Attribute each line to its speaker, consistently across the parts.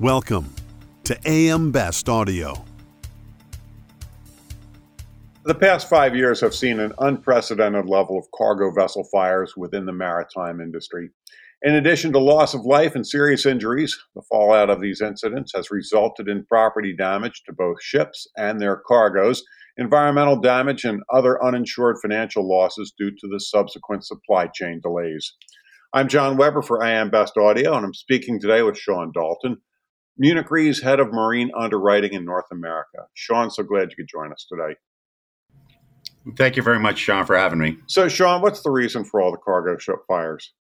Speaker 1: Welcome to AM Best Audio.
Speaker 2: The past five years have seen an unprecedented level of cargo vessel fires within the maritime industry. In addition to loss of life and serious injuries, the fallout of these incidents has resulted in property damage to both ships and their cargoes, environmental damage, and other uninsured financial losses due to the subsequent supply chain delays. I'm John Weber for AM Best Audio, and I'm speaking today with Sean Dalton, Munich Re's head of marine underwriting in North America. Sean, so glad you could join us today.
Speaker 3: Thank you very much, Sean, for having me.
Speaker 2: So, Sean, what's the reason for all the cargo ship fires?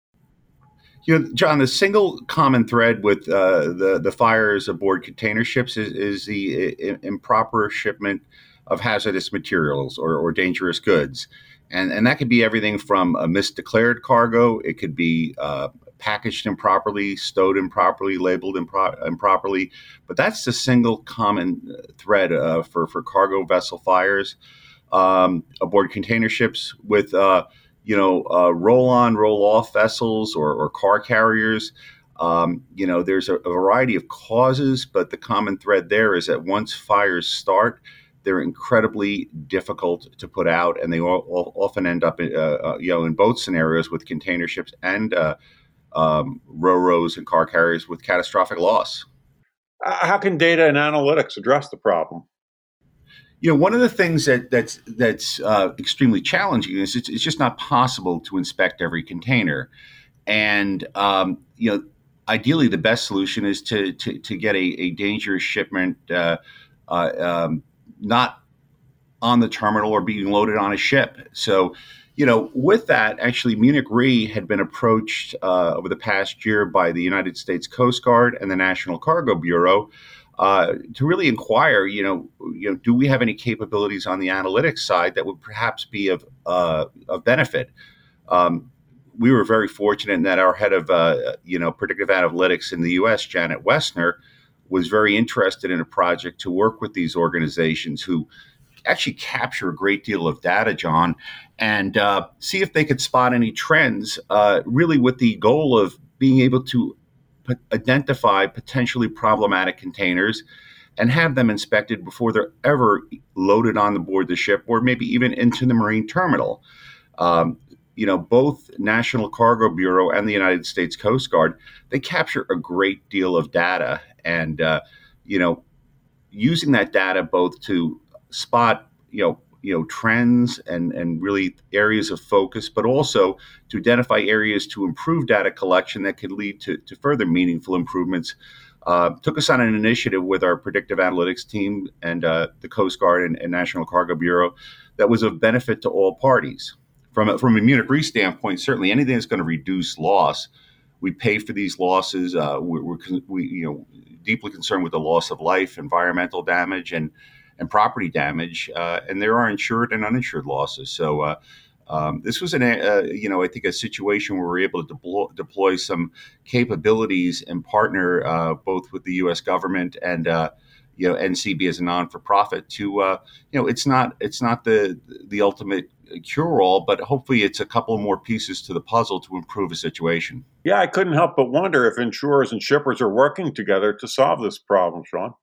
Speaker 3: You know, John, the single common thread with uh, the the fires aboard container ships is, is the I- improper shipment of hazardous materials or, or dangerous goods, and and that could be everything from a misdeclared cargo. It could be uh, packaged improperly, stowed improperly, labeled impro- improperly. But that's the single common thread uh, for, for cargo vessel fires um, aboard container ships with, uh, you know, uh, roll on, roll off vessels or, or car carriers. Um, you know, there's a, a variety of causes, but the common thread there is that once fires start, they're incredibly difficult to put out, and they all, all often end up, uh, uh, you know, in both scenarios with container ships and uh, um, rows and car carriers with catastrophic loss.
Speaker 2: How can data and analytics address the problem?
Speaker 3: You know, one of the things that that's that's uh, extremely challenging is it's, it's, just not possible to inspect every container, and um, you know, ideally the best solution is to to, to get a, a dangerous shipment uh, uh um, not on the terminal or being loaded on a ship. So you know, with that, actually, Munich Re had been approached uh, over the past year by the United States Coast Guard and the National Cargo Bureau uh, to really inquire, you know, you know, do we have any capabilities on the analytics side that would perhaps be of uh, of benefit? Um, we were very fortunate in that our head of, uh, you know, predictive analytics in the U.S., Janet Westner, was very interested in a project to work with these organizations who actually capture a great deal of data, John, and uh, see if they could spot any trends, uh, really with the goal of being able to p- identify potentially problematic containers and have them inspected before they're ever loaded on the board the ship or maybe even into the marine terminal. Um, you know, both National Cargo Bureau and the United States Coast Guard, they capture a great deal of data. And, uh, you know, using that data both to spot you know you know trends and and really areas of focus but also to identify areas to improve data collection that could lead to, to further meaningful improvements. Uh, took us on an initiative with our predictive analytics team and uh, the coast guard and, and, national cargo bureau that was of benefit to all parties. From a, from a munich re standpoint certainly anything that's going to reduce loss we pay for these losses uh, we're, we're, we you know deeply concerned with the loss of life environmental damage and and property damage, uh, and there are insured and uninsured losses. So. Uh, um, this was an, uh, you know, I think a situation where we are able to deploy, deploy some capabilities and partner uh, both with the U.S. government and, uh, you know, NCB as a non-for-profit to, uh, you know, it's not it's not the the ultimate cure-all, but hopefully it's a couple more pieces to the puzzle to improve a situation.
Speaker 2: Yeah, I couldn't help but wonder if insurers and shippers are working together to solve this problem, Sean.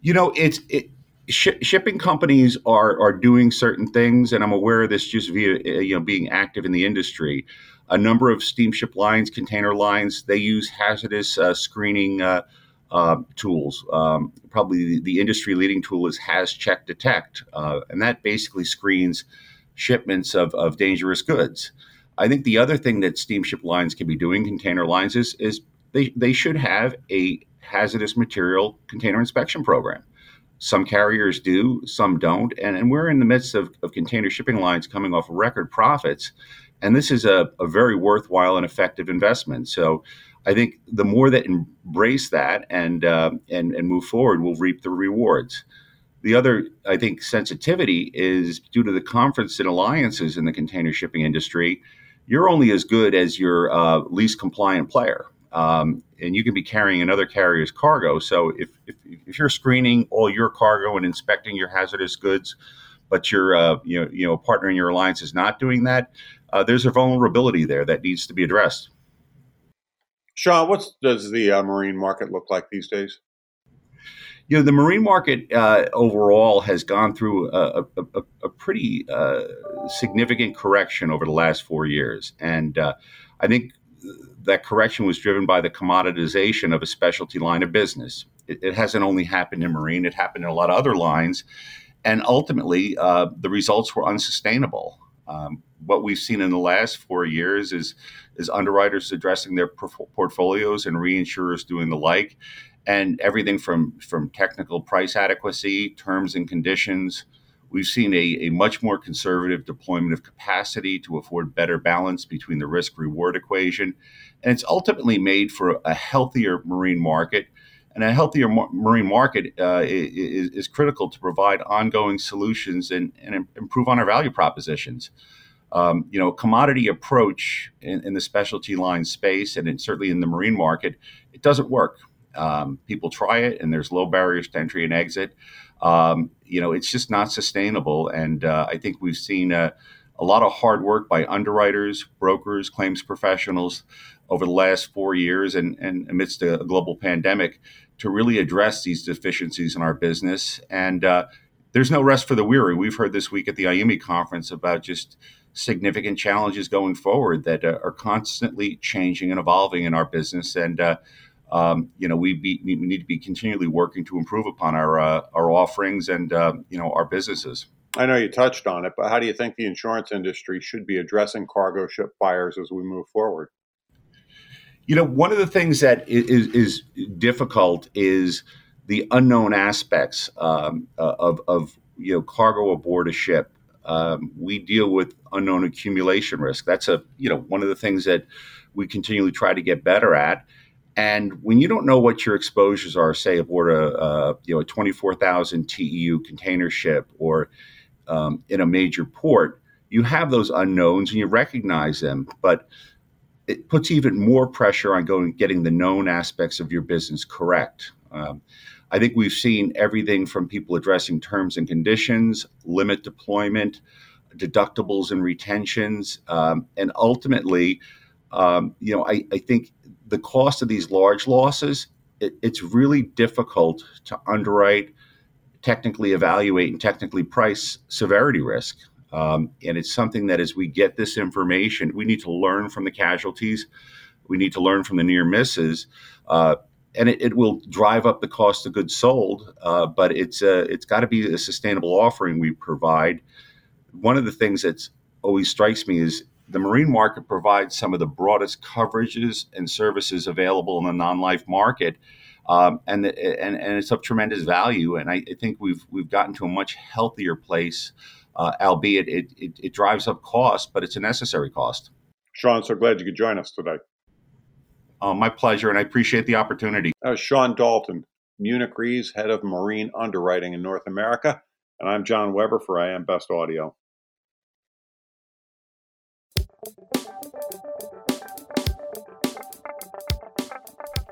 Speaker 3: You know, it's it, sh- shipping companies are are doing certain things, and I'm aware of this just via uh, you know being active in the industry. A number of steamship lines, container lines, they use hazardous uh, screening uh, uh, tools. Um, probably the, the, industry leading tool is Hazcheck Detect, uh, and that basically screens shipments of, of dangerous goods. I think the other thing that steamship lines can be doing, container lines, is, is they, they should have a hazardous material container inspection program. Some carriers do, some don't. And, and we're in the midst of, of container shipping lines coming off record profits. And this is a, a very worthwhile and effective investment. So I think the more that embrace that and, uh, and, and move forward, we'll reap the rewards. The other, I think, sensitivity is due to the conference and alliances in the container shipping industry. You're only as good as your uh, least compliant player um, and you can be carrying another carrier's cargo. So if, if, if, you're screening all your cargo and inspecting your hazardous goods, but your uh, you know you know partner in your alliance is not doing that, uh, there's a vulnerability there that needs to be addressed.
Speaker 2: Sean, what does the uh, marine market look like these days?
Speaker 3: You know, the marine market uh, overall has gone through a, a, a, a pretty uh, significant correction over the last four years. And uh, I think that correction was driven by the commoditization of a specialty line of business. It, it hasn't only happened in marine, it happened in a lot of other lines. And ultimately, uh, the results were unsustainable. Um, what we've seen in the last four years is, is underwriters addressing their portfolios and reinsurers doing the like and everything from from technical price adequacy, terms and conditions. We've seen a, a much more conservative deployment of capacity to afford better balance between the risk reward equation. And it's ultimately made for a healthier marine market. And a healthier mar- marine market uh, is, is, critical to provide ongoing solutions and, and improve on our value propositions. Um, you know, commodity approach in, in, the specialty line space and in, certainly in the marine market, it doesn't work. Um, people try it, and there's low barriers to entry and exit. Um, you know, it's just not sustainable. And uh, I think we've seen a, a, lot of hard work by underwriters, brokers, claims professionals over the last four years, and, and amidst a, global pandemic, to really address these deficiencies in our business. And uh, there's no rest for the weary. We've heard this week at the IUMI conference about just significant challenges going forward that uh, are constantly changing and evolving in our business. And uh, um, you know, we, be, we need to be continually working to improve upon our uh, our offerings and uh, you know our businesses.
Speaker 2: I know you touched on it, but how do you think the insurance industry should be addressing cargo ship fires as we move forward?
Speaker 3: You know, one of the things that is, is difficult is the unknown aspects um, uh, of, of you know cargo aboard a ship. Um, we deal with unknown accumulation risk. That's a you know one of the things that we continually try to get better at. And when you don't know what your exposures are, say aboard a, a you know a 24,000 TEU container ship or um, in a major port, you have those unknowns and you recognize them, but it puts even more pressure on going getting the known aspects of your business correct. Um, I think we've seen everything from people addressing terms and conditions, limit deployment, deductibles and retentions, um, and ultimately, um, you know, I, I think the cost of these large losses, it, it's really difficult to underwrite, technically evaluate, and technically price severity risk. Um, and it's something that as we get this information, we need to learn from the casualties, we need to learn from the near misses. Uh, and it, it, will drive up the cost of goods sold, uh, but it's uh, it's got to be a sustainable offering we provide. One of the things that's always strikes me is the marine market provides some of the broadest coverages and services available in the non-life market, um, and, the, and and it's of tremendous value. And I, I, think we've we've gotten to a much healthier place, uh, albeit it, it, it drives up cost, but it's a necessary cost.
Speaker 2: Sean, so glad you could join us today.
Speaker 3: Uh, my pleasure, and I appreciate the opportunity.
Speaker 2: Uh, Sean Dalton, Munich Re's head of marine underwriting in North America, and I'm John Weber for AM Best Audio.